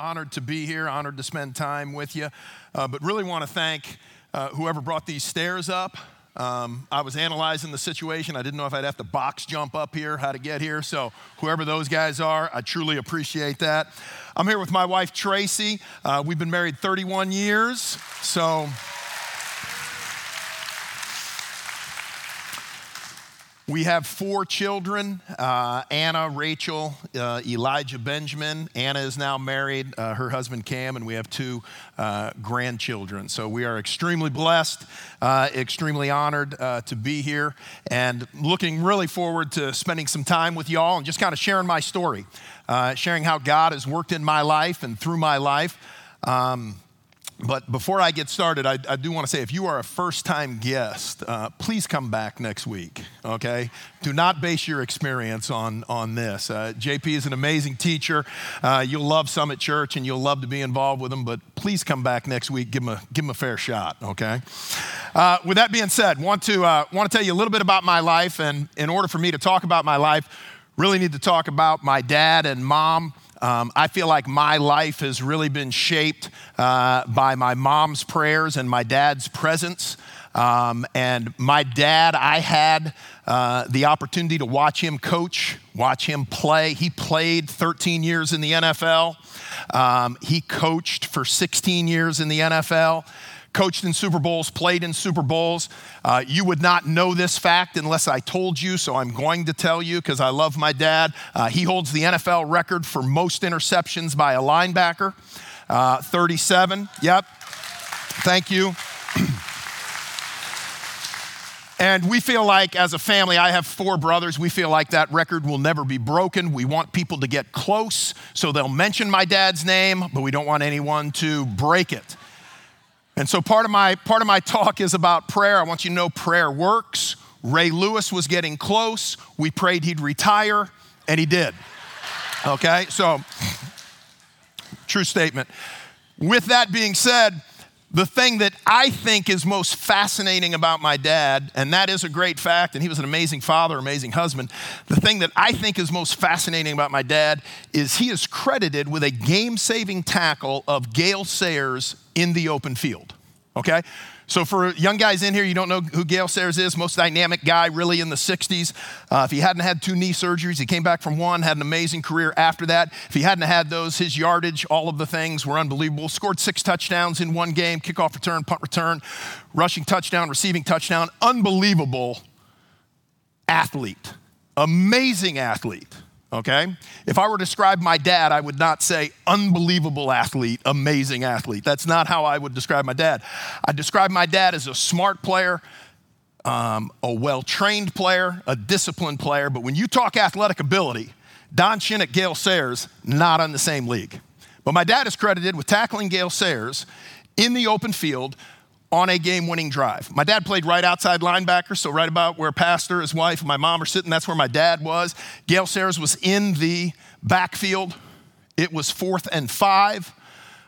honored to be here, honored to spend time with you, uh, but really want to thank uh, whoever brought these stairs up. Um, I was analyzing the situation. I didn't know if I'd have to box jump up here, how to get here. So, whoever those guys are, I truly appreciate that. I'm here with my wife, Tracy. Uh, we've been married 31 years. So, We have four children uh, Anna, Rachel, uh, Elijah, Benjamin. Anna is now married, uh, her husband Cam, and we have two uh, grandchildren. So we are extremely blessed, uh, extremely honored uh, to be here, and looking really forward to spending some time with y'all and just kind of sharing my story, sharing how God has worked in my life and through my life. Um, but before I get started, I, I do want to say if you are a first time guest, uh, please come back next week, okay? Do not base your experience on, on this. Uh, JP is an amazing teacher. Uh, you'll love Summit Church and you'll love to be involved with him, but please come back next week. Give him a, give him a fair shot, okay? Uh, with that being said, want to, uh, want to tell you a little bit about my life. And in order for me to talk about my life, really need to talk about my dad and mom. Um, I feel like my life has really been shaped uh, by my mom's prayers and my dad's presence. Um, and my dad, I had uh, the opportunity to watch him coach, watch him play. He played 13 years in the NFL, um, he coached for 16 years in the NFL coached in Super Bowls, played in Super Bowls. Uh, you would not know this fact unless I told you, so I'm going to tell you because I love my dad. Uh, he holds the NFL record for most interceptions by a linebacker uh, 37. Yep. Thank you. And we feel like, as a family, I have four brothers. We feel like that record will never be broken. We want people to get close, so they'll mention my dad's name, but we don't want anyone to break it. And so part of my part of my talk is about prayer. I want you to know prayer works. Ray Lewis was getting close. We prayed he'd retire, and he did. Okay? So true statement. With that being said, the thing that I think is most fascinating about my dad, and that is a great fact, and he was an amazing father, amazing husband. The thing that I think is most fascinating about my dad is he is credited with a game saving tackle of Gale Sayers in the open field. Okay? So, for young guys in here, you don't know who Gale Sayers is, most dynamic guy really in the 60s. Uh, if he hadn't had two knee surgeries, he came back from one, had an amazing career after that. If he hadn't had those, his yardage, all of the things were unbelievable. Scored six touchdowns in one game kickoff return, punt return, rushing touchdown, receiving touchdown. Unbelievable athlete, amazing athlete okay? If I were to describe my dad, I would not say unbelievable athlete, amazing athlete. That's not how I would describe my dad. I describe my dad as a smart player, um, a well trained player, a disciplined player. But when you talk athletic ability, Don Shinnick, Gale Sayers, not on the same league. But my dad is credited with tackling Gale Sayers in the open field on a game winning drive. My dad played right outside linebacker, so right about where Pastor, his wife, and my mom are sitting, that's where my dad was. Gale Sayers was in the backfield. It was fourth and five.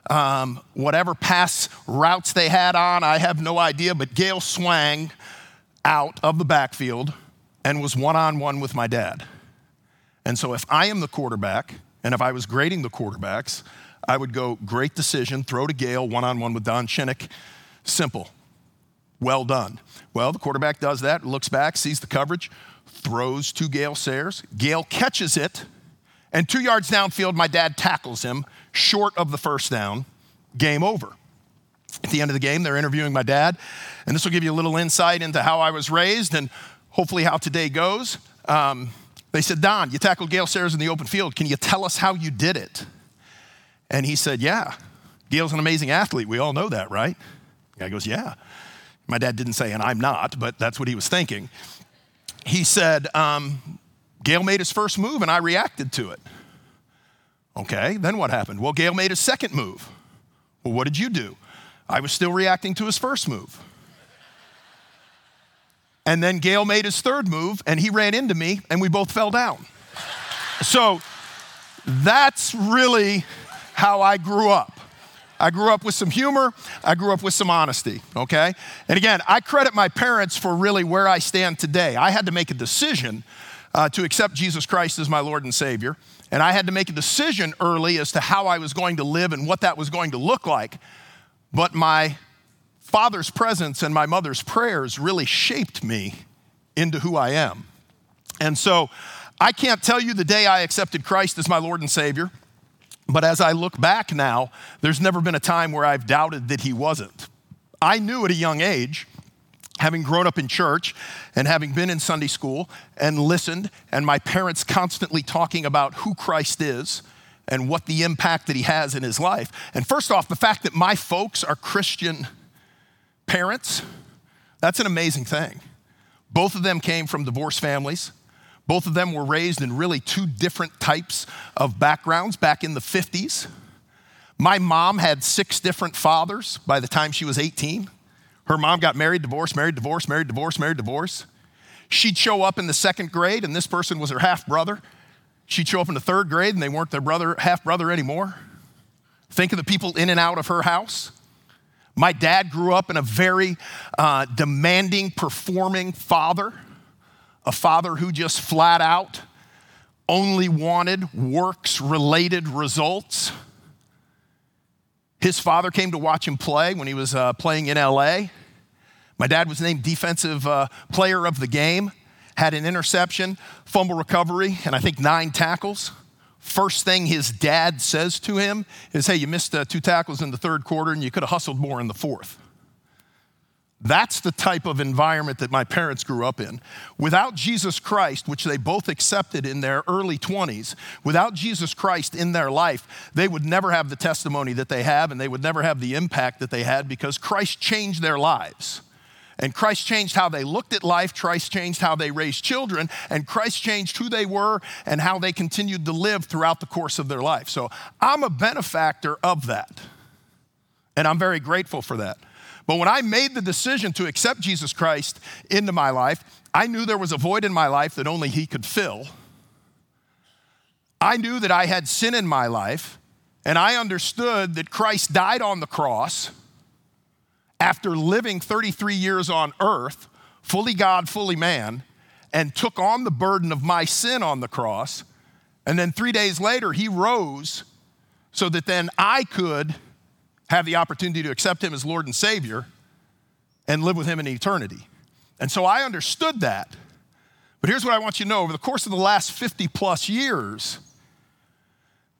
Um, whatever pass routes they had on, I have no idea, but Gale swang out of the backfield and was one on one with my dad. And so if I am the quarterback, and if I was grading the quarterbacks, I would go great decision, throw to Gale, one on one with Don Shinnick Simple. Well done. Well, the quarterback does that, looks back, sees the coverage, throws to Gale Sayers. Gale catches it, and two yards downfield, my dad tackles him short of the first down. Game over. At the end of the game, they're interviewing my dad, and this will give you a little insight into how I was raised and hopefully how today goes. Um, they said, Don, you tackled Gale Sayers in the open field. Can you tell us how you did it? And he said, Yeah. Gail's an amazing athlete. We all know that, right? Guy goes, Yeah. My dad didn't say, and I'm not, but that's what he was thinking. He said, um, Gale made his first move and I reacted to it. Okay, then what happened? Well, Gale made his second move. Well, what did you do? I was still reacting to his first move. And then Gale made his third move and he ran into me and we both fell down. So that's really how I grew up. I grew up with some humor. I grew up with some honesty, okay? And again, I credit my parents for really where I stand today. I had to make a decision uh, to accept Jesus Christ as my Lord and Savior. And I had to make a decision early as to how I was going to live and what that was going to look like. But my father's presence and my mother's prayers really shaped me into who I am. And so I can't tell you the day I accepted Christ as my Lord and Savior, but as I look back now, there's never been a time where I've doubted that He wasn't. I knew at a young age, having grown up in church and having been in Sunday school and listened, and my parents constantly talking about who Christ is and what the impact that He has in His life. And first off, the fact that my folks are Christian parents, that's an amazing thing. Both of them came from divorced families. Both of them were raised in really two different types of backgrounds back in the 50s. My mom had six different fathers by the time she was 18. Her mom got married, divorced, married, divorced, married, divorced, married, divorced. She'd show up in the second grade, and this person was her half brother. She'd show up in the third grade, and they weren't their brother, half brother anymore. Think of the people in and out of her house. My dad grew up in a very uh, demanding, performing father, a father who just flat out only wanted works related results. His father came to watch him play when he was uh, playing in LA. My dad was named defensive uh, player of the game, had an interception, fumble recovery, and I think nine tackles. First thing his dad says to him is, Hey, you missed uh, two tackles in the third quarter and you could have hustled more in the fourth. That's the type of environment that my parents grew up in. Without Jesus Christ, which they both accepted in their early 20s, without Jesus Christ in their life, they would never have the testimony that they have and they would never have the impact that they had because Christ changed their lives. And Christ changed how they looked at life, Christ changed how they raised children, and Christ changed who they were and how they continued to live throughout the course of their life. So I'm a benefactor of that. And I'm very grateful for that. But when I made the decision to accept Jesus Christ into my life, I knew there was a void in my life that only He could fill. I knew that I had sin in my life, and I understood that Christ died on the cross after living 33 years on earth, fully God, fully man, and took on the burden of my sin on the cross. And then three days later, he rose so that then I could have the opportunity to accept him as Lord and Savior and live with him in eternity. And so I understood that. But here's what I want you to know over the course of the last 50 plus years,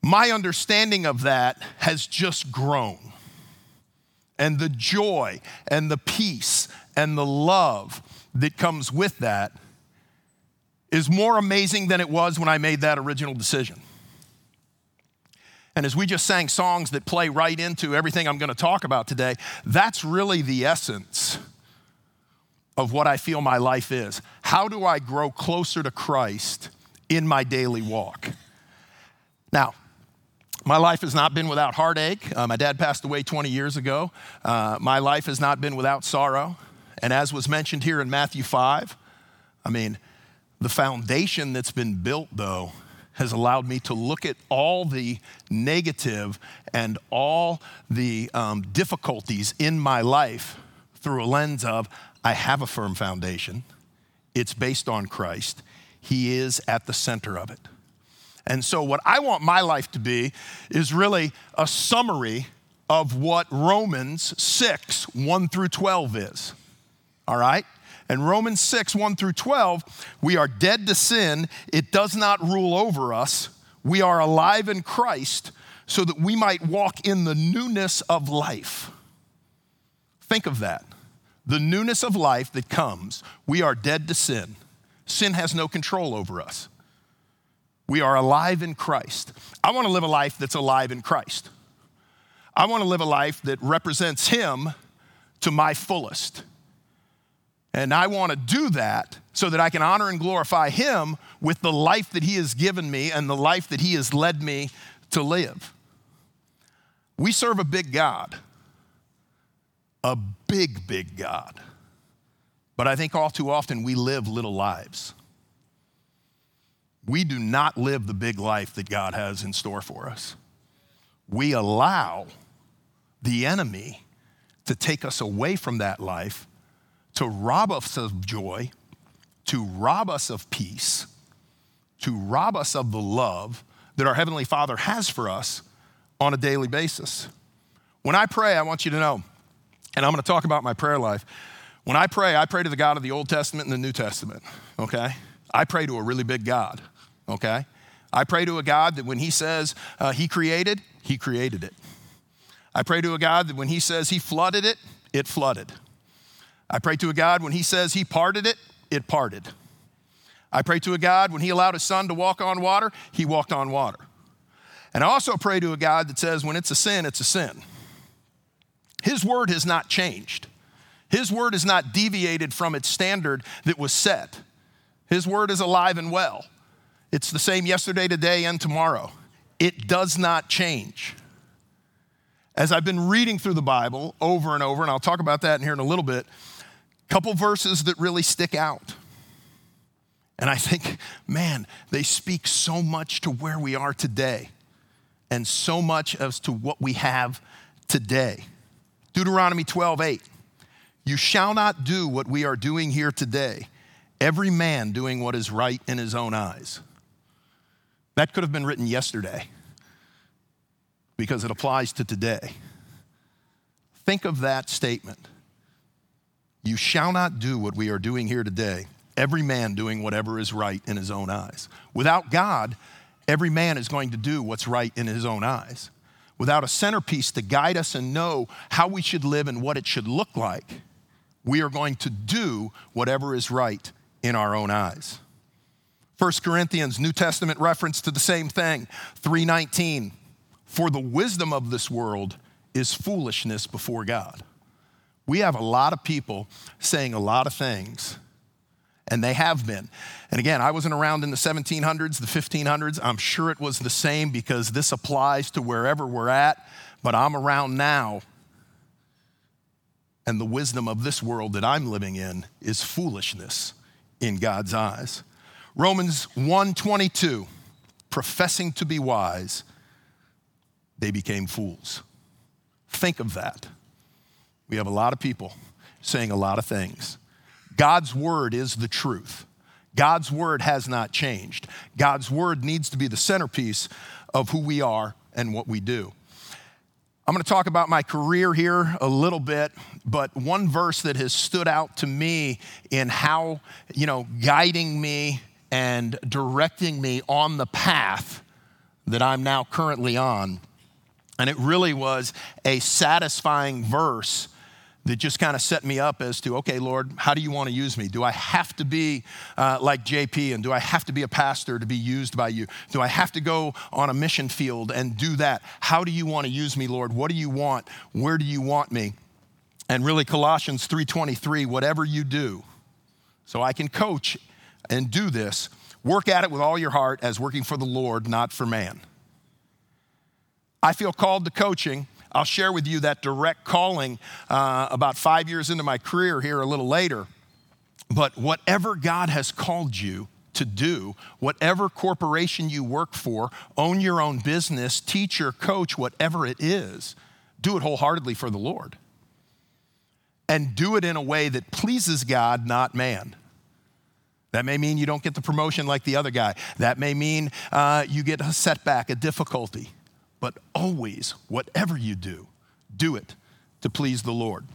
my understanding of that has just grown and the joy and the peace and the love that comes with that is more amazing than it was when I made that original decision. And as we just sang songs that play right into everything I'm going to talk about today, that's really the essence of what I feel my life is. How do I grow closer to Christ in my daily walk? Now, my life has not been without heartache. Uh, my dad passed away 20 years ago. Uh, my life has not been without sorrow. And as was mentioned here in Matthew 5, I mean, the foundation that's been built, though, has allowed me to look at all the negative and all the um, difficulties in my life through a lens of I have a firm foundation. It's based on Christ. He is at the center of it. And so, what I want my life to be is really a summary of what Romans 6, 1 through 12 is. All right? And Romans 6, 1 through 12, we are dead to sin. It does not rule over us. We are alive in Christ so that we might walk in the newness of life. Think of that. The newness of life that comes. We are dead to sin. Sin has no control over us. We are alive in Christ. I want to live a life that's alive in Christ. I want to live a life that represents Him to my fullest. And I want to do that so that I can honor and glorify Him with the life that He has given me and the life that He has led me to live. We serve a big God, a big, big God. But I think all too often we live little lives we do not live the big life that God has in store for us. We allow the enemy to take us away from that life, to rob us of joy, to rob us of peace, to rob us of the love that our Heavenly Father has for us on a daily basis. When I pray, I want you to know, and I'm going to talk about my prayer life. When I pray, I pray to the God of the Old Testament and the New Testament, okay? I pray to a really big God, okay? I pray to a God that when He says uh, He created, He created it. I pray to a God that when He says He flooded it, it flooded. I pray to a God when He says He parted it, it parted. I pray to a God when He allowed His Son to walk on water, He walked on water. And I also pray to a God that says when it's a sin, it's a sin. His word has not changed. His word has not deviated from its standard that was set. His word is alive and well. It's the same yesterday, today, and tomorrow. It does not change. As I've been reading through the Bible over and over, and I'll talk about that in here in a little bit, couple verses that really stick out. And I think, man, they speak so much to where we are today and so much as to what we have today. Deuteronomy 12, 8. You shall not do what we are doing here today, every man doing what is right in his own eyes. That could have been written yesterday because it applies to today. Think of that statement. You shall not do what we are doing here today, every man doing whatever is right in his own eyes. Without God, every man is going to do what's right in his own eyes. Without a centerpiece to guide us and know how we should live and what it should look like, we are going to do whatever is right in our own eyes. 1 Corinthians, New Testament reference to the same thing, 319. For the wisdom of this world is foolishness before God. We have a lot of people saying a lot of things, and they have been. And again, I wasn't around in the 1700s, the 1500s. I'm sure it was the same because this applies to wherever we're at, but I'm around now. And the wisdom of this world that I'm living in is foolishness in God's eyes. Romans 1:22, professing to be wise, they became fools. Think of that. We have a lot of people saying a lot of things. God's word is the truth. God's word has not changed. God's word needs to be the centerpiece of who we are and what we do. I'm going to talk about my career here a little bit, but one verse that has stood out to me in how, you know, guiding me and directing me on the path that I'm now currently on. And it really was a satisfying verse that just kind of set me up as to, okay, Lord, how do you want to use me? Do I have to be uh, like JP and do I have to be a pastor to be used by you? Do I have to go on a mission field and do that? How do you want to use me, Lord? What do you want? Where do you want me? And really Colossians 3:23, whatever you do. So I can coach and do this, work at it with all your heart as working for the Lord, not for man. I feel called to coaching. I'll share with you that direct calling uh, about five years into my career here a little later. But whatever God has called you to do, whatever corporation you work for, own your own business, teacher, coach, whatever it is, do it wholeheartedly for the Lord. And do it in a way that pleases God, not man. That may mean you don't get the promotion like the other guy. That may mean uh, you get a setback, a difficulty. But always, whatever you do, do it to please the Lord.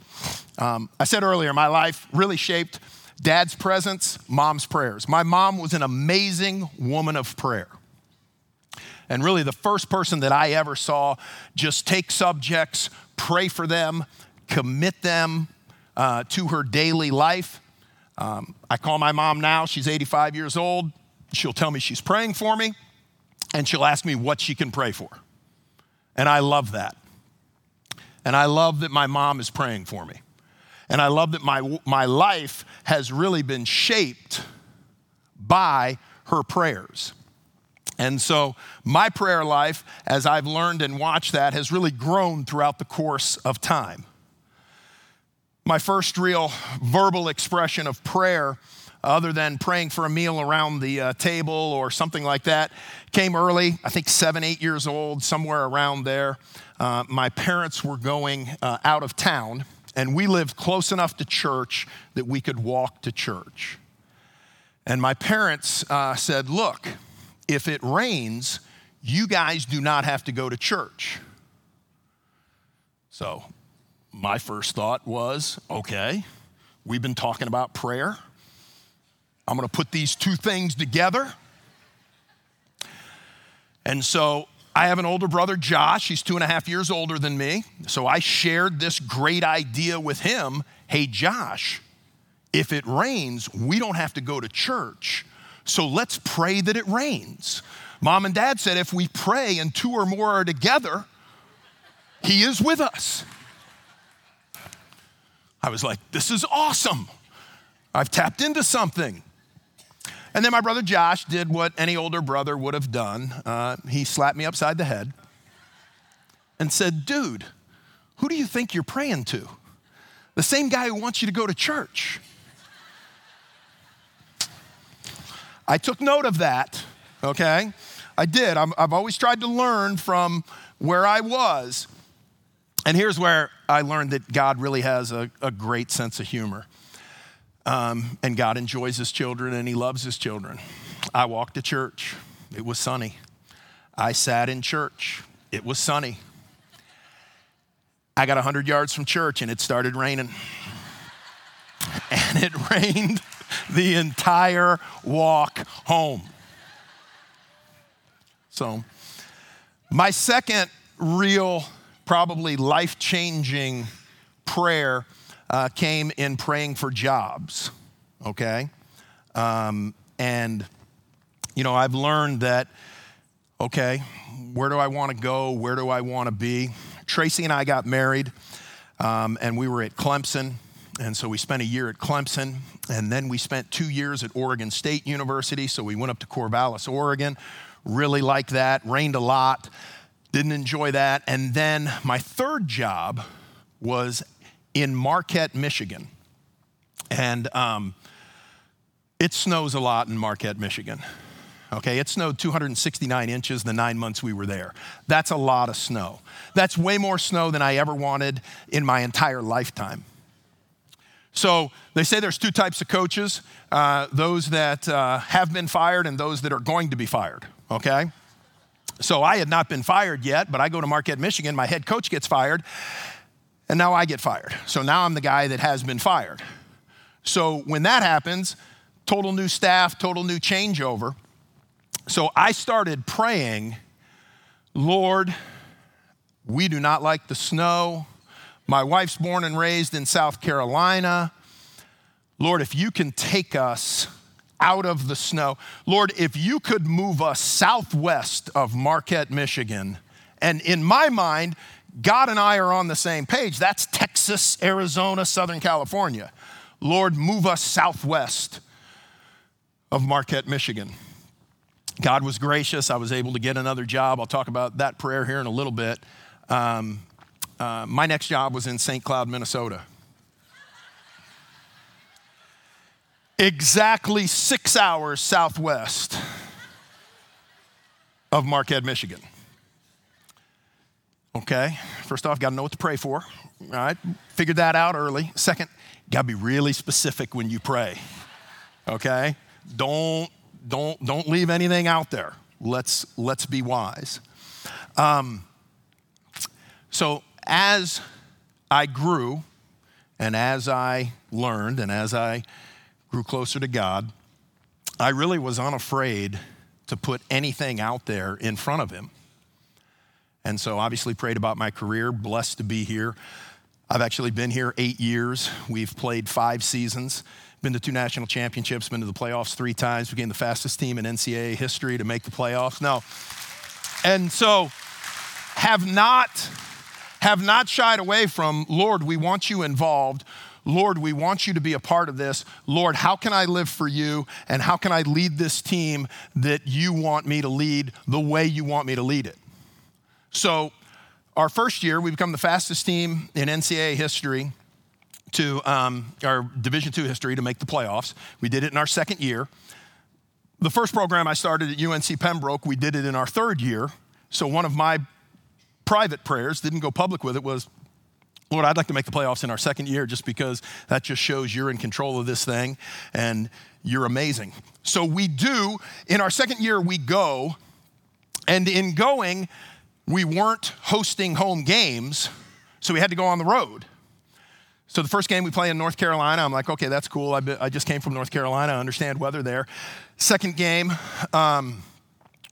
Um, I said earlier, my life really shaped dad's presence, mom's prayers. My mom was an amazing woman of prayer. And really, the first person that I ever saw just take subjects, pray for them, commit them uh, to her daily life um, I call my mom now, she's 85 years old. She'll tell me she's praying for me, and she'll ask me what she can pray for. And I love that. And I love that my mom is praying for me. And I love that my, my life has really been shaped by her prayers. And so, my prayer life, as I've learned and watched that, has really grown throughout the course of time. My first real verbal expression of prayer, other than praying for a meal around the uh, table or something like that, came early, I think seven, eight years old, somewhere around there. Uh, my parents were going uh, out of town, and we lived close enough to church that we could walk to church. And my parents uh, said, Look, if it rains, You guys do not have to go to church. So, my first thought was okay, we've been talking about prayer. I'm going to put these two things together. And so I have an older brother, Josh. He's two and a half years older than me. So I shared this great idea with him. Hey, Josh, if it rains, we don't have to go to church. So let's pray that it rains. Mom and dad said if we pray and two or more are together, he is with us. I was like, this is awesome. I've tapped into something. And then my brother Josh did what any older brother would have done. Uh, he slapped me upside the head and said, Dude, who do you think you're praying to? The same guy who wants you to go to church. I took note of that, okay? I did. i have always tried to learn from where I was. And here's where I learned that God really has a, a great sense of humor. Um, and God enjoys his children and he loves his children. I walked to church, it was sunny. I sat in church, it was sunny. I got 100 yards from church and it started raining. And it rained the entire walk home. So, my second real, probably life changing prayer uh, came in praying for jobs, okay? Um, and, you know, I've learned that, okay, where do I want to go? Where do I want to be? Tracy and I got married, um, and we were at Clemson. And so we spent a year at Clemson, and then we spent two years at Oregon State University. So we went up to Corvallis, Oregon. Really liked that, rained a lot, didn't enjoy that. And then my third job was in Marquette, Michigan. And um, it snows a lot in Marquette, Michigan. Okay, it snowed 269 inches the nine months we were there. That's a lot of snow. That's way more snow than I ever wanted in my entire lifetime. So they say there's two types of coaches uh, those that uh, have been fired and those that are going to be fired. Okay? So I had not been fired yet, but I go to Marquette, Michigan. My head coach gets fired, and now I get fired. So now I'm the guy that has been fired. So when that happens, total new staff, total new changeover. So I started praying, Lord, we do not like the snow. My wife's born and raised in South Carolina. Lord, if you can take us out of the snow, Lord, if you could move us southwest of Marquette, Michigan, and in my mind, God and I are on the same page. That's Texas, Arizona, Southern California. Lord, move us southwest of Marquette, Michigan. God was gracious. I was able to get another job. I'll talk about that prayer here in a little bit. Um, uh, my next job was in St. Cloud, Minnesota. Exactly six hours southwest of Marquette, Michigan. Okay, first off, got to know what to pray for. All right, figured that out early. Second, got to be really specific when you pray. Okay, don't don't don't leave anything out there. Let's let's be wise. Um, so as I grew, and as I learned, and as I grew closer to God, I really was unafraid to put anything out there in front of Him. And so, obviously, prayed about my career, blessed to be here. I've actually been here eight years. We've played five seasons, been to two national championships, been to the playoffs three times, became the fastest team in NCAA history to make the playoffs. No. And so, have not have not shied away from, Lord, we want you involved. Lord, we want you to be a part of this. Lord, how can I live for you? And how can I lead this team that you want me to lead the way you want me to lead it? So, our first year, we become the fastest team in NCAA history to um, our Division II history to make the playoffs. We did it in our second year. The first program I started at UNC Pembroke, we did it in our third year. So one of my private prayers, didn't go public with it, was Lord, I'd like to make the playoffs in our second year just because that just shows you're in control of this thing and you're amazing. So we do, in our second year, we go And in going, we weren't hosting home games, so we had to go on the road. So the first game we play in North Carolina, I'm like, okay, that's cool. I, I just came from North Carolina, I understand weather there. Second game, um,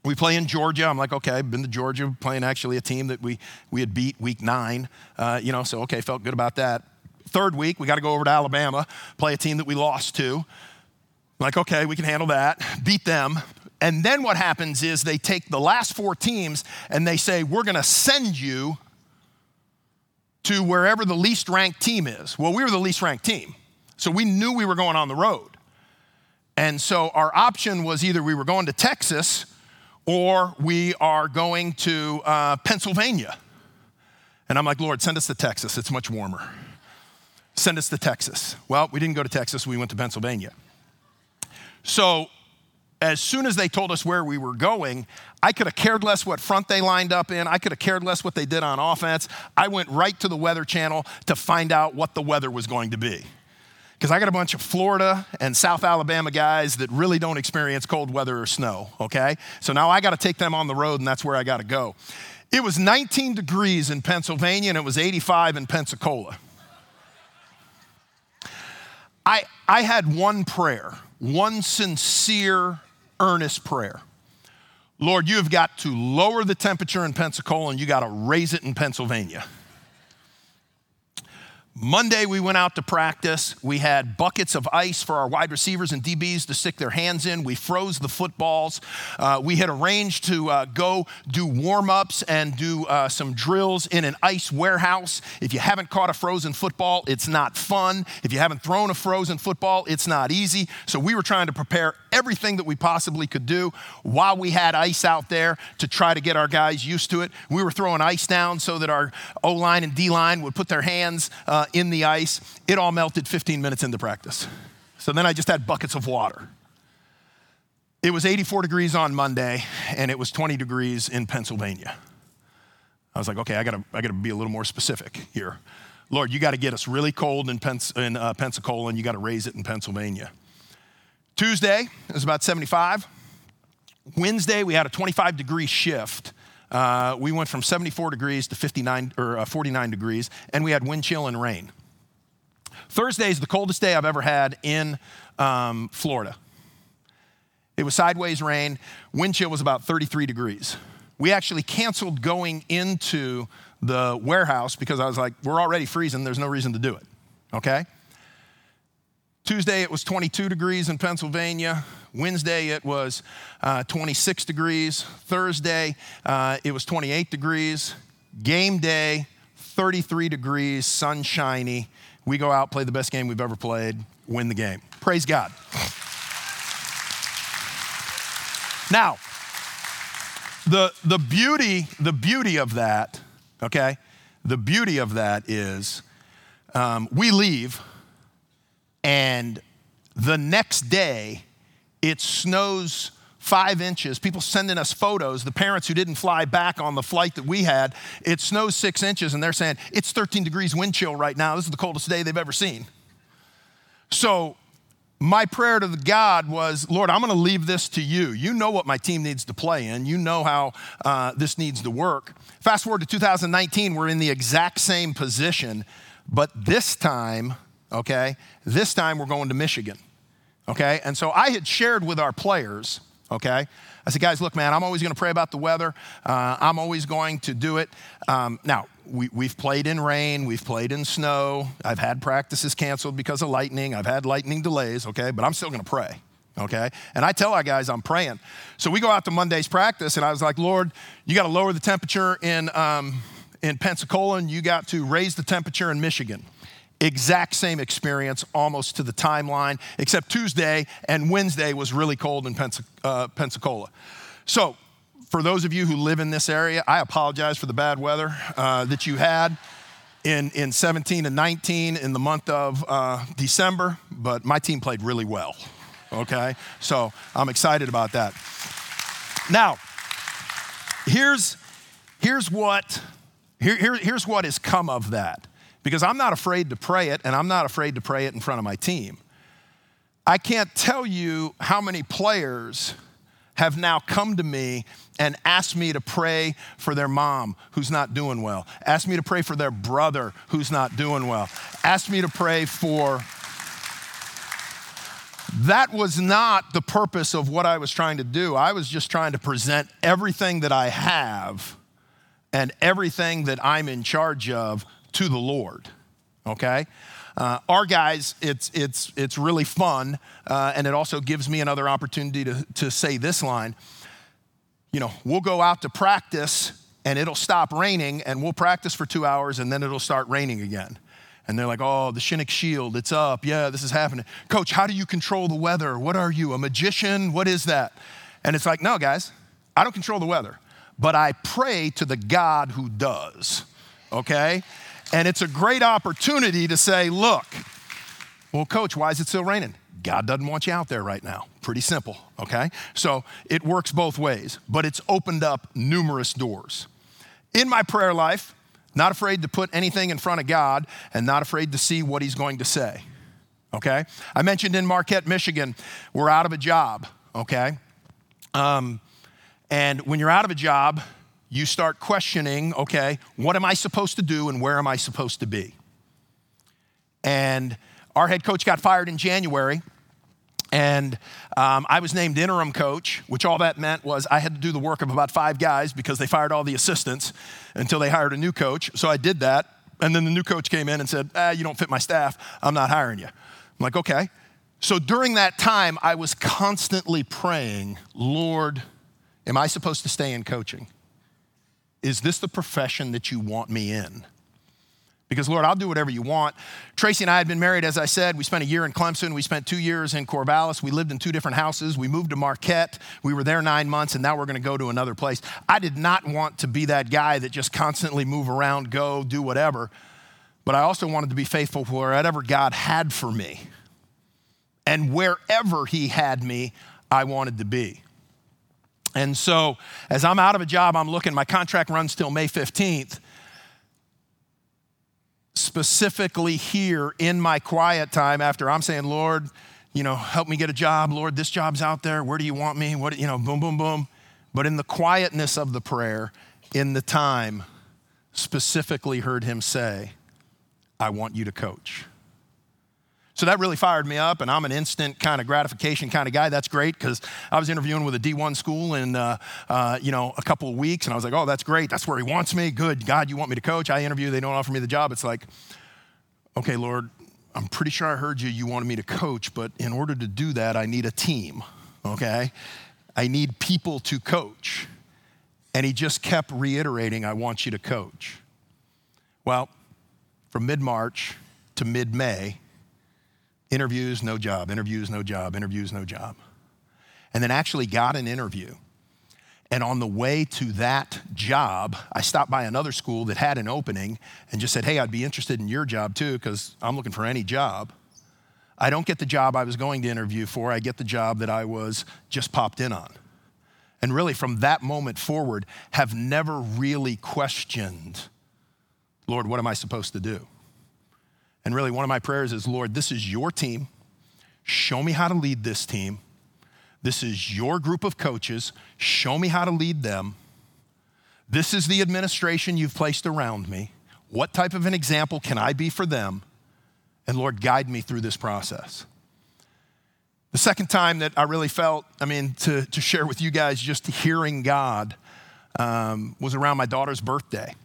we play in Georgia. I'm like, okay, I've been to Georgia, playing actually a team that we, we had beat week nine. Uh, you know, so okay, felt good about that. Third week, we got to go over to Alabama, play a team that we lost to. I'm like, okay, we can handle that, beat them. And then what happens is they take the last four teams and they say, we're going to send you to wherever the least ranked team is. Well, we were the least ranked team. So we knew we were going on the road. And so our option was either we were going to Texas or we are going to uh, Pennsylvania. And I'm like, Lord, send us to Texas. It's much warmer. Send us to Texas. Well, we didn't go to Texas, we went to Pennsylvania. So as soon as they told us where we were going, I could have cared less what front they lined up in. I could have cared less what they did on offense. I went right to the Weather Channel to find out what the weather was going to be because I got a bunch of Florida and South Alabama guys that really don't experience cold weather or snow, okay? So now I got to take them on the road, and that's where I got to go. It was 19 degrees in Pennsylvania, and it was 85 in Pensacola. I, I had one prayer, one sincere, earnest prayer. Lord, you have got to lower the temperature in Pensacola and you got to raise it in Pennsylvania. Monday, we went out to practice. We had buckets of ice for our wide receivers and DBs to stick their hands in. We froze the footballs. Uh, we had arranged to uh, go do warm ups and do uh, some drills in an ice warehouse. If you haven't caught a frozen football, it's not fun. If you haven't thrown a frozen football, it's not easy. So we were trying to prepare everything that we possibly could do while we had ice out there to try to get our guys used to it. We were throwing ice down so that our O line and D line would put their hands uh, in the ice. It all melted 15 minutes into practice. So then I just had buckets of water. It was 84 degrees on Monday, and it was 20 degrees in Pennsylvania. I was like, okay, I gotta, I gotta be a little more specific here. Lord, you gotta get us really cold in, Pens- in uh, Pensacola, and you gotta raise it in Pennsylvania. Tuesday, it was about 75. Wednesday, we had a 25 degree shift. Uh, we went from 74 degrees to 59 or uh, 49 degrees, and we had wind chill and rain. Thursday is the coldest day I've ever had in um, Florida. It was sideways rain. Wind chill was about 33 degrees. We actually canceled going into the warehouse because I was like, we're already freezing. There's no reason to do it. Okay? Tuesday, it was 22 degrees in Pennsylvania. Wednesday, it was uh, 26 degrees. Thursday, uh, it was 28 degrees. Game day, 33 degrees, sunshiny. We go out, play the best game we've ever played, win the game. Praise God. Now, the, the beauty, the beauty of that, okay, the beauty of that is um, we leave and the next day, it snows five inches. People sending us photos, the parents who didn't fly back on the flight that we had, it snows six inches, and they're saying, it's 13 degrees wind chill right now. This is the coldest day they've ever seen. So, my prayer to God was, Lord, I'm going to leave this to you. You know what my team needs to play in. You know how uh, this needs to work. Fast forward to 2019, we're in the exact same position, but this time okay? This time we're going to Michigan, okay? And so I had shared with our players, okay? I said, guys, look, man, I'm always going to pray about the weather. Uh, I'm always going to do it. Um, now, we, we've played in rain, we've played in snow. I've had practices canceled because of lightning. I've had lightning delays, okay? But I'm still going to pray okay? And I tell our guys I'm praying. So we go out to Monday's practice, and I was like, Lord, you got to lower the temperature in, um, in Pensacola, and you got to raise the temperature in Michigan. Exact same experience, almost to the timeline, except Tuesday and Wednesday was really cold in uh, Pensacola. So, for those of you who live in this area, I apologize for the bad weather uh, that you had in, in 17 and 19 in the month of uh, December, but my team played really well, okay? So I'm excited about that. Now, here's, here's, what, here, here, here's what has come of that because I'm not afraid to pray it, and I'm not afraid to pray it in front of my team. I can't tell you how many players have now come to me and asked me to pray for their mom who's not doing well, asked me to pray for their brother who's not doing well, asked me to pray for. That was not the purpose of what I was trying to do. I was just trying to present everything that I have and everything that I'm in charge of to the Lord, okay? Uh, our guys, it's, it's, it's really fun, uh, and it also gives me another opportunity to, to say this line. You know, we'll go out to practice and it'll stop raining, and we'll practice for two hours, and then it'll start raining again. And they're like, oh, the Shinnick shield, it's up. Yeah, this is happening. Coach, how do you control the weather? What are you, a magician? What is that? And it's like, no, guys, I don't control the weather, but I pray to the God who does, okay? And it's a great opportunity to say, look, well, coach, why is it still raining? God doesn't want you out there right now. Pretty simple, okay? So it works both ways, but it's opened up numerous doors. In my prayer life, not afraid to put anything in front of God and not afraid to see what He's going to say, okay? I mentioned in Marquette, Michigan, we're out of a job, okay? Um, and when you're out of a job, you start questioning okay, what am I supposed to do and where am I supposed to be? And our head coach got fired in January. And um, I was named interim coach, which all that meant was I had to do the work of about five guys because they fired all the assistants until they hired a new coach. So I did that. And then the new coach came in and said, ah, You don't fit my staff. I'm not hiring you. I'm like, Okay. So during that time, I was constantly praying, Lord, am I supposed to stay in coaching? Is this the profession that you want me in? Because, Lord, I'll do whatever you want. Tracy and I had been married, as I said. We spent a year in Clemson. We spent two years in Corvallis. We lived in two different houses. We moved to Marquette. We were there nine months, and now we're going to go to another place. I did not want to be that guy that just constantly move around, go, do whatever. But I also wanted to be faithful for whatever God had for me. And wherever He had me, I wanted to be. And so, as I'm out of a job, I'm looking, my contract runs till May 15th. Specifically, here in my quiet time, after I'm saying, Lord, you know, help me get a job. Lord, this job's out there. Where do you want me? What, you know, boom, boom, boom. But in the quietness of the prayer, in the time, specifically heard him say, I want you to coach. So that really fired me up, and I'm an instant kind of gratification kind of guy. That's great because I was interviewing with a D1 school in, uh, uh, you know, a couple of weeks, and I was like, oh, that's great. That's where he wants me. Good. God, you want me to coach? I interview. They don't offer me the job. It's like, okay, Lord, I'm pretty sure I heard you. You wanted me to coach, but in order to do that, I need a team. Okay, I need people to coach. And he just kept reiterating, I want you to coach. Well, from mid March to mid May, interviews, no job, interviews, no job, interviews, no job. And then actually got an interview. And on the way to that job, I stopped by another school that had an opening and just said, Hey, I'd be interested in your job too, because I'm looking for any job. I don't get the job I was going to interview for, I get the job that I was just popped in on. And really, from that moment forward, have never really questioned, Lord, what am I supposed to do? And really, one of my prayers is Lord, this is your team. Show me how to lead this team. This is your group of coaches. Show me how to lead them. This is the administration you've placed around me. What type of an example can I be for them? And Lord, guide me through this process. The second time that I really felt, I mean, to, to share with you guys just hearing God um, was around my daughter's birthday.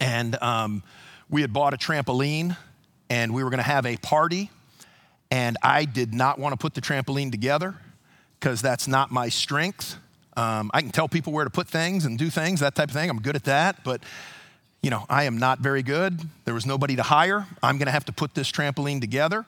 And um, we had bought a trampoline and we were going to have a party. And I did not want to put the trampoline together because that's not my strength. Um, I can tell people where to put things and do things, that type of thing. I'm good at that. But, you know, I am not very good. There was nobody to hire. I'm going to have to put this trampoline together.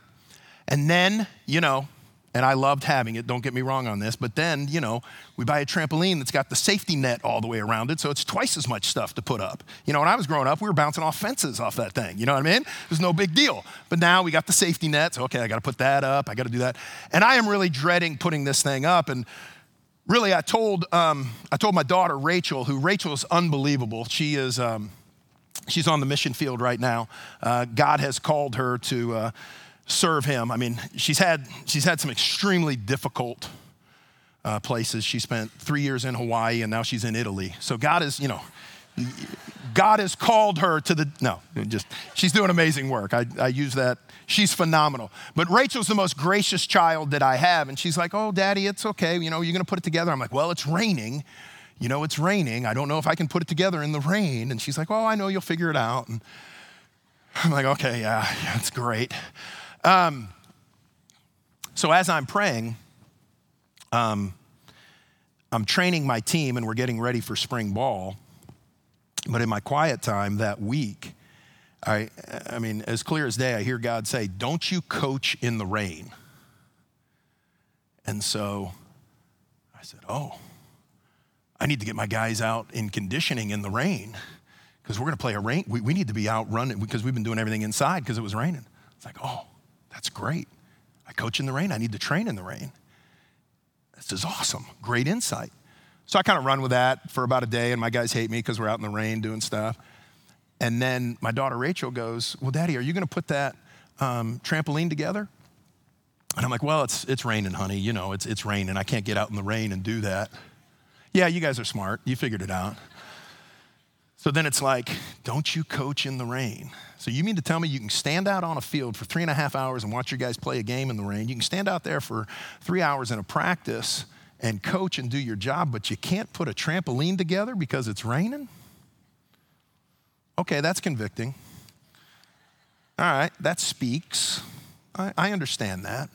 And then, you know, and I loved having it, don't get me wrong on this, but then, you know, we buy a trampoline that's got the safety net all the way around it, so it's twice as much stuff to put up. You know, when I was growing up, we were bouncing off fences off that thing, you know what I mean? It was no big deal. But now we got the safety net, so okay, I gotta put that up, I gotta do that. And I am really dreading putting this thing up. And really, I told, um, I told my daughter, Rachel, who Rachel is unbelievable. She is, um, she's on the mission field right now. Uh, God has called her to, uh, serve him. I mean, she's had, she's had some extremely difficult uh, places. She spent three years in Hawaii and now she's in Italy. So God is, you know, God has called her to the, no, just, she's doing amazing work. I, I use that. She's phenomenal. But Rachel's the most gracious child that I have. And she's like, oh, daddy, it's okay. You know, you're going to put it together. I'm like, well, it's raining. You know, it's raining. I don't know if I can put it together in the rain. And she's like, oh, I know you'll figure it out. And I'm like, okay, yeah, that's great. Um, so as I'm praying, um, I'm training my team and we're getting ready for spring ball. But in my quiet time that week, I, I mean, as clear as day, I hear God say, Don't you coach in the rain. And so I said, Oh, I need to get my guys out in conditioning in the rain because we're going to play a rain. We, we need to be out running because we've been doing everything inside because it was raining. It's like, Oh, that's great. I coach in the rain. I need to train in the rain. This is awesome. Great insight. So I kind of run with that for about a day, and my guys hate me because we're out in the rain doing stuff. And then my daughter Rachel goes, Well, Daddy, are you going to put that um, trampoline together? And I'm like, Well, it's, it's raining, honey. You know, it's, it's raining. I can't get out in the rain and do that. Yeah, you guys are smart. You figured it out. So then it's like, Don't you coach in the rain? So you mean to tell me you can stand out on a field for three and a half hours and watch your guys play a game in the rain? You can stand out there for three hours in a practice and coach and do your job, but you can't put a trampoline together because it's raining? Okay, that's convicting. All right, that speaks. I, I understand that.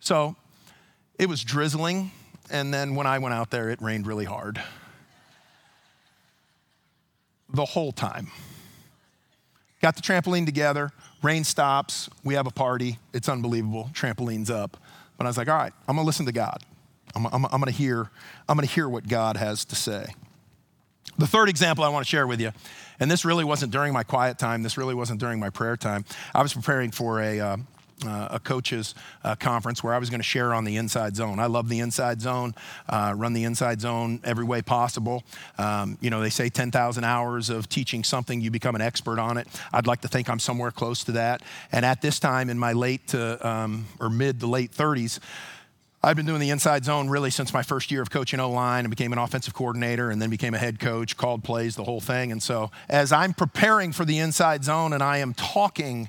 So it was drizzling, and then when I went out there, it rained really hard. The whole time. Got the trampoline together, rain stops, we have a party, it's unbelievable, trampoline's up. But I was like, all right, I'm gonna listen to God. I'm, I'm, I'm gonna hear, I'm gonna hear what God has to say. The third example I want to share with you, and this really wasn't during my quiet time, this really wasn't during my prayer time. I was preparing for a, uh, uh, a coaches uh, conference where I was going to share on the inside zone. I love the inside zone, uh, run the inside zone every way possible. Um, you know, they say 10,000 hours of teaching something, you become an expert on it. I'd like to think I'm somewhere close to that. And at this time in my late to, um, or mid to late 30s, I've been doing the inside zone really since my first year of coaching O line and became an offensive coordinator and then became a head coach, called plays, the whole thing. And so, as I'm preparing for the inside zone and I am talking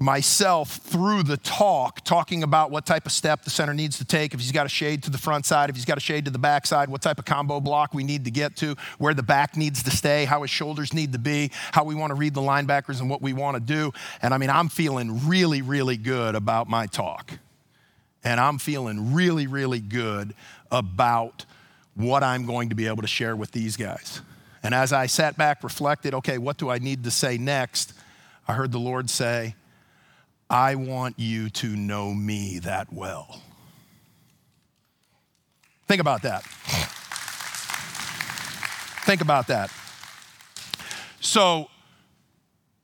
myself through the talk, talking about what type of step the center needs to take, if he's got a shade to the front side, if he's got a shade to the back side, what type of combo block we need to get to, where the back needs to stay, how his shoulders need to be, how we want to read the linebackers and what we want to do. And I mean, I'm feeling really, really good about my talk. And I'm feeling really, really good about what I'm going to be able to share with these guys. And as I sat back, reflected, okay, what do I need to say next? I heard the Lord say, I want you to know me that well. Think about that. Think about that. So,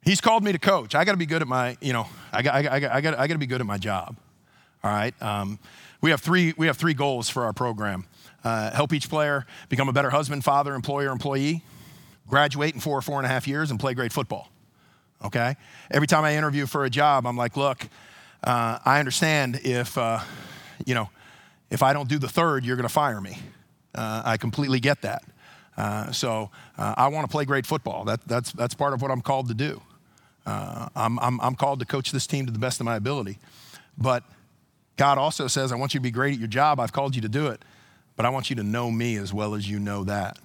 he's called me to coach. I got to be good at my, you know, I got, I got, I got, I got to be good at my job. All right. Um, we have three. We have three goals for our program: uh, help each player become a better husband, father, employer, employee, graduate in four or four and a half years, and play great football. Okay. Every time I interview for a job, I'm like, look, uh, I understand if uh, you know if I don't do the third, you're going to fire me. Uh, I completely get that. Uh, so uh, I want to play great football. That, that's, that's part of what I'm called to do. I'm, I'm, I'm called to coach this team to the best of my ability. But God also says, I want you to be great at your job. I've called you to do it, but I want you to know me as well as you know that.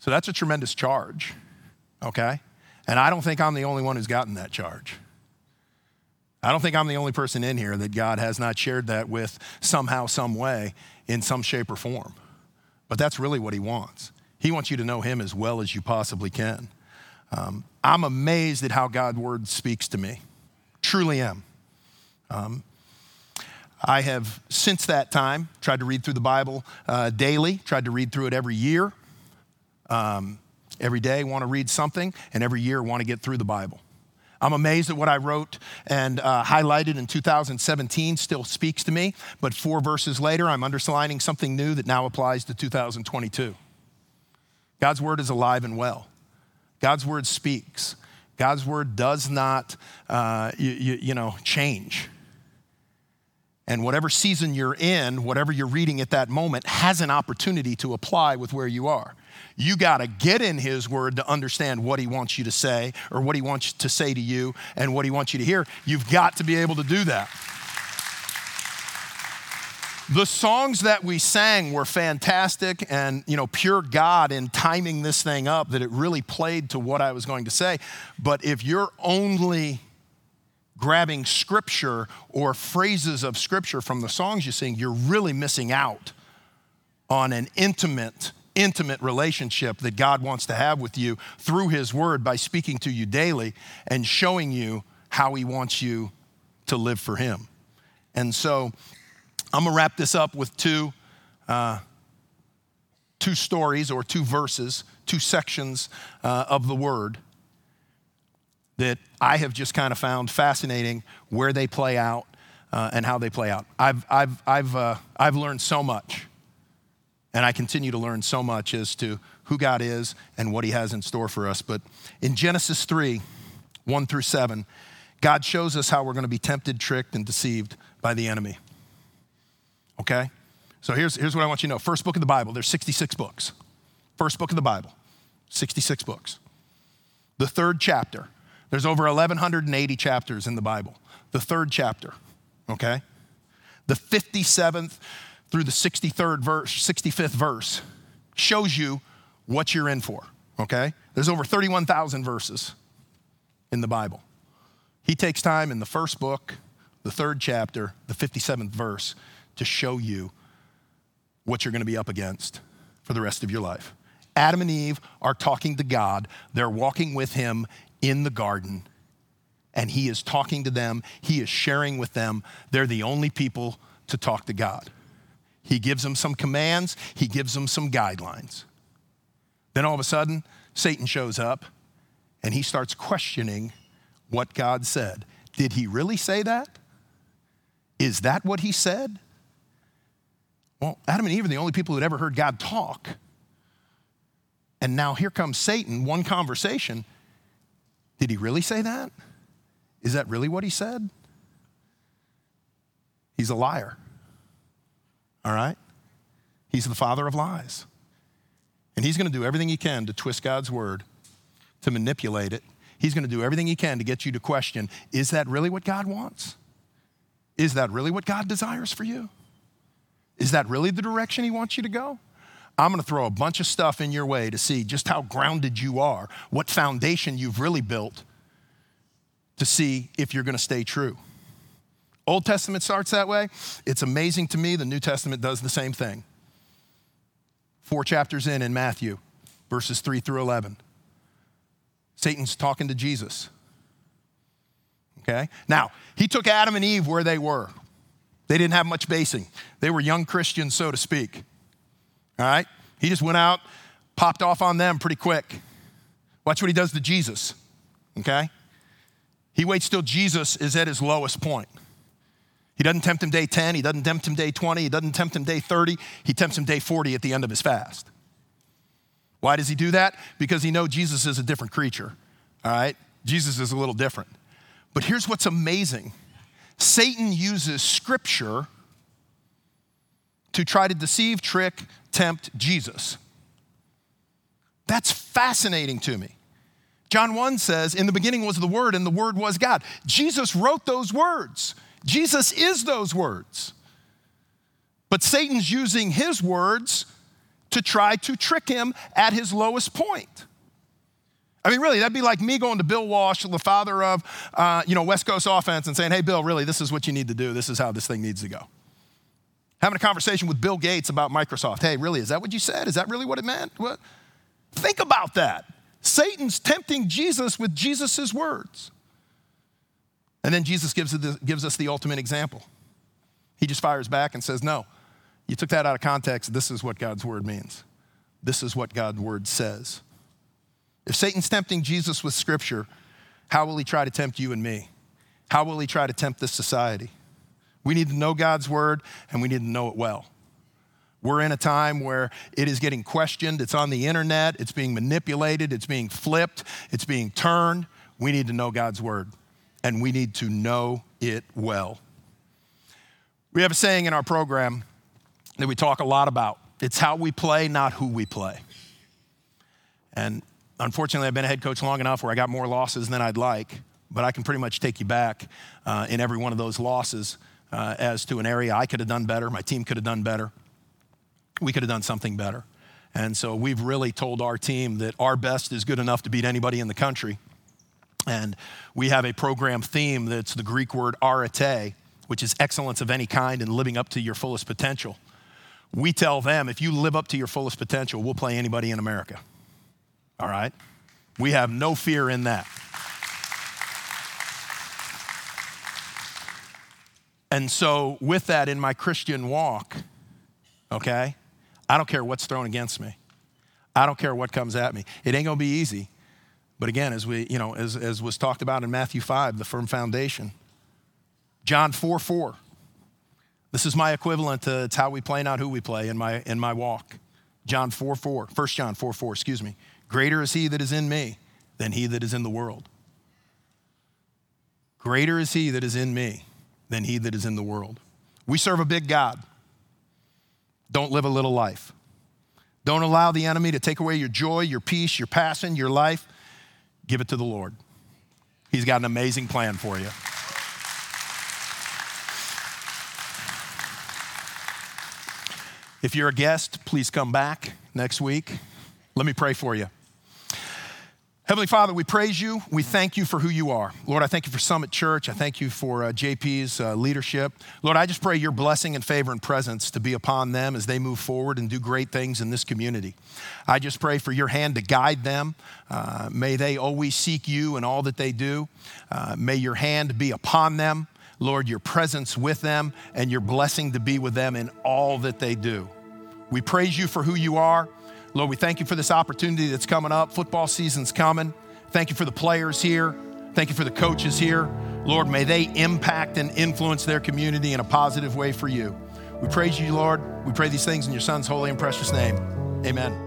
So that's a tremendous charge, okay? And I don't think I'm the only one who's gotten that charge. I don't think I'm the only person in here that God has not shared that with somehow, some way, in some shape or form. But that's really what He wants. He wants you to know Him as well as you possibly can. Um, I'm amazed at how God's Word speaks to me. Truly am. Um, I have, since that time, tried to read through the Bible uh, daily, tried to read through it every year. Um, every day, want to read something, and every year, want to get through the Bible. I'm amazed at what I wrote and uh, highlighted in 2017 still speaks to me, but four verses later, I'm underlining something new that now applies to 2022. God's word is alive and well. God's word speaks. God's word does not, uh, you, you, you know, change. And whatever season you're in, whatever you're reading at that moment, has an opportunity to apply with where you are. You got to get in His Word to understand what He wants you to say or what He wants to say to you and what He wants you to hear. You've got to be able to do that. The songs that we sang were fantastic and, you know, pure God in timing this thing up that it really played to what I was going to say. But if you're only grabbing scripture or phrases of scripture from the songs you sing, you're really missing out on an intimate, intimate relationship that God wants to have with you through His Word by speaking to you daily and showing you how He wants you to live for Him. And so I'm gonna wrap this up with two, uh, two stories or two verses, two sections uh, of the Word that I have just kind of found fascinating where they play out uh, and how they play out. I've, I've, I've, uh, I've learned so much, and I continue to learn so much as to who God is and what He has in store for us. But in Genesis 3, 1 through 7, God shows us how we're going to be tempted, tricked, and deceived by the enemy. Okay? So here's, here's what I want you to know. First book of the Bible, there's 66 books. First book of the Bible, 66 books. The third chapter, there's over 1,180 chapters in the Bible. The third chapter, okay? The 57th through the 63rd verse, 65th verse shows you what you're in for, okay? There's over 31,000 verses in the Bible. He takes time in the first book, the third chapter, the 57th verse to show you what you're to be up against for the rest of your life. Adam and Eve are talking to God. They're walking with him in the garden, and he is talking to them. He is sharing with them. They're the only people to talk to God. He gives them some commands, he gives them some guidelines. Then all of a sudden, Satan shows up and he starts questioning what God said. Did he really say that? Is that what he said? Well, Adam and Eve are the only people who'd ever heard God talk. And now here comes Satan, one conversation, did he really say that? Is that really what he said? He's a liar. All right? He's the father of lies. And he's going to do everything he can to twist God's word, to manipulate it. He's going to do everything he can to get you to question is that really what God wants? Is that really what God desires for you? Is that really the direction he wants you to go? I'm going to throw a bunch of stuff in your way to see just how grounded you are, what foundation you've really built to see if you're going to stay true. Old Testament starts that way. It's amazing to me the New Testament does the same thing. Four chapters in in Matthew, verses 3 through 11. Satan's talking to Jesus. Okay? Now, he took Adam and Eve where they were. They didn't have much basing. They were young Christians, so to speak. All right? He just went out, popped off on them pretty quick. Watch what he does to Jesus, okay? He waits till Jesus is at his lowest point. He doesn't tempt him day 10, he doesn't tempt him day 20, he doesn't tempt him day 30, he tempts him day 40 at the end of his fast. Why does he do that? Because he knows Jesus is a different creature, all right? Jesus is a little different. But here's what's amazing Satan uses scripture to try to deceive, trick, tempt Jesus. That's fascinating to me. John 1 says, In the beginning was the Word, and the Word was God. Jesus wrote those words. Jesus is those words. But Satan's using his words to try to trick him at his lowest point. I mean, really, that'd be like me going to Bill Walsh, the father of, uh, you know, West Coast offense, and saying, "Hey, Bill, really, this is what you need to do. This is how this thing needs to go." having a conversation with Bill Gates about Microsoft. Hey, really, is that what you said? Is that really what it meant? What? Think about that. Satan's tempting Jesus with Jesus' words. And then Jesus gives, gives us the ultimate example. He just fires back and says, No, you took that out of context. This is what God's word means. This is what God's word says. If Satan's tempting Jesus with scripture, how will he try to tempt you and me? How will he try to tempt this society? We need to know God's word and we need to know it well. We're in a time where it is getting questioned, it's on the internet, it's being manipulated, it's being flipped, it's being turned. We need to know God's word and we need to know it well. We have a saying in our program that we talk a lot about it's how we play, not who we play. And unfortunately, I've been a head coach long enough where I got more losses than I'd like, but I can pretty much take you back uh, in every one of those losses uh, as to an area I could have done better, my team could have done better, we could have done something better. And so we've really told our team that our best is good enough to beat anybody in the country. And we have a program theme that's the Greek word arete, which is excellence of any kind and living up to your fullest potential. We tell them if you live up to your fullest potential, we'll play anybody in America. All right? We have no fear in that. And so, with that in my Christian walk, okay, I don't care what's thrown against me. I don't care what comes at me. It ain't gonna be easy. But again, as we, you know, as, as was talked about in Matthew 5, the firm foundation, John 4 4. This is my equivalent to it's how we play, not who we play in my in my walk. John 4 4, 1 John 4 4, excuse me. Greater is he that is in me than he that is in the world. Greater is he that is in me than he that is in the world. We serve a big God. Don't live a little life. Don't allow the enemy to take away your joy, your peace, your passion, your life. Give it to the Lord. He's got an amazing plan for you. If you're a guest, please come back next week. Let me pray for you. Heavenly Father, we praise you. We thank you for who you are. Lord, I thank you for Summit Church. I thank you for uh, JP's uh, leadership. Lord, I just pray your blessing and favor and presence to be upon them as they move forward and do great things in this community. I just pray for your hand to guide them. Uh, may they always seek you in all that they do. Uh, may your hand be upon them. Lord, your presence with them and your blessing to be with them in all that they do. We praise you for who you are. Lord, we thank you for this opportunity that's coming up. Football season's coming. Thank you for the players here. Thank you for the coaches here. Lord, may they impact and influence their community in a positive way for you. We praise you, Lord. We pray these things in your Son's holy and precious name. Amen.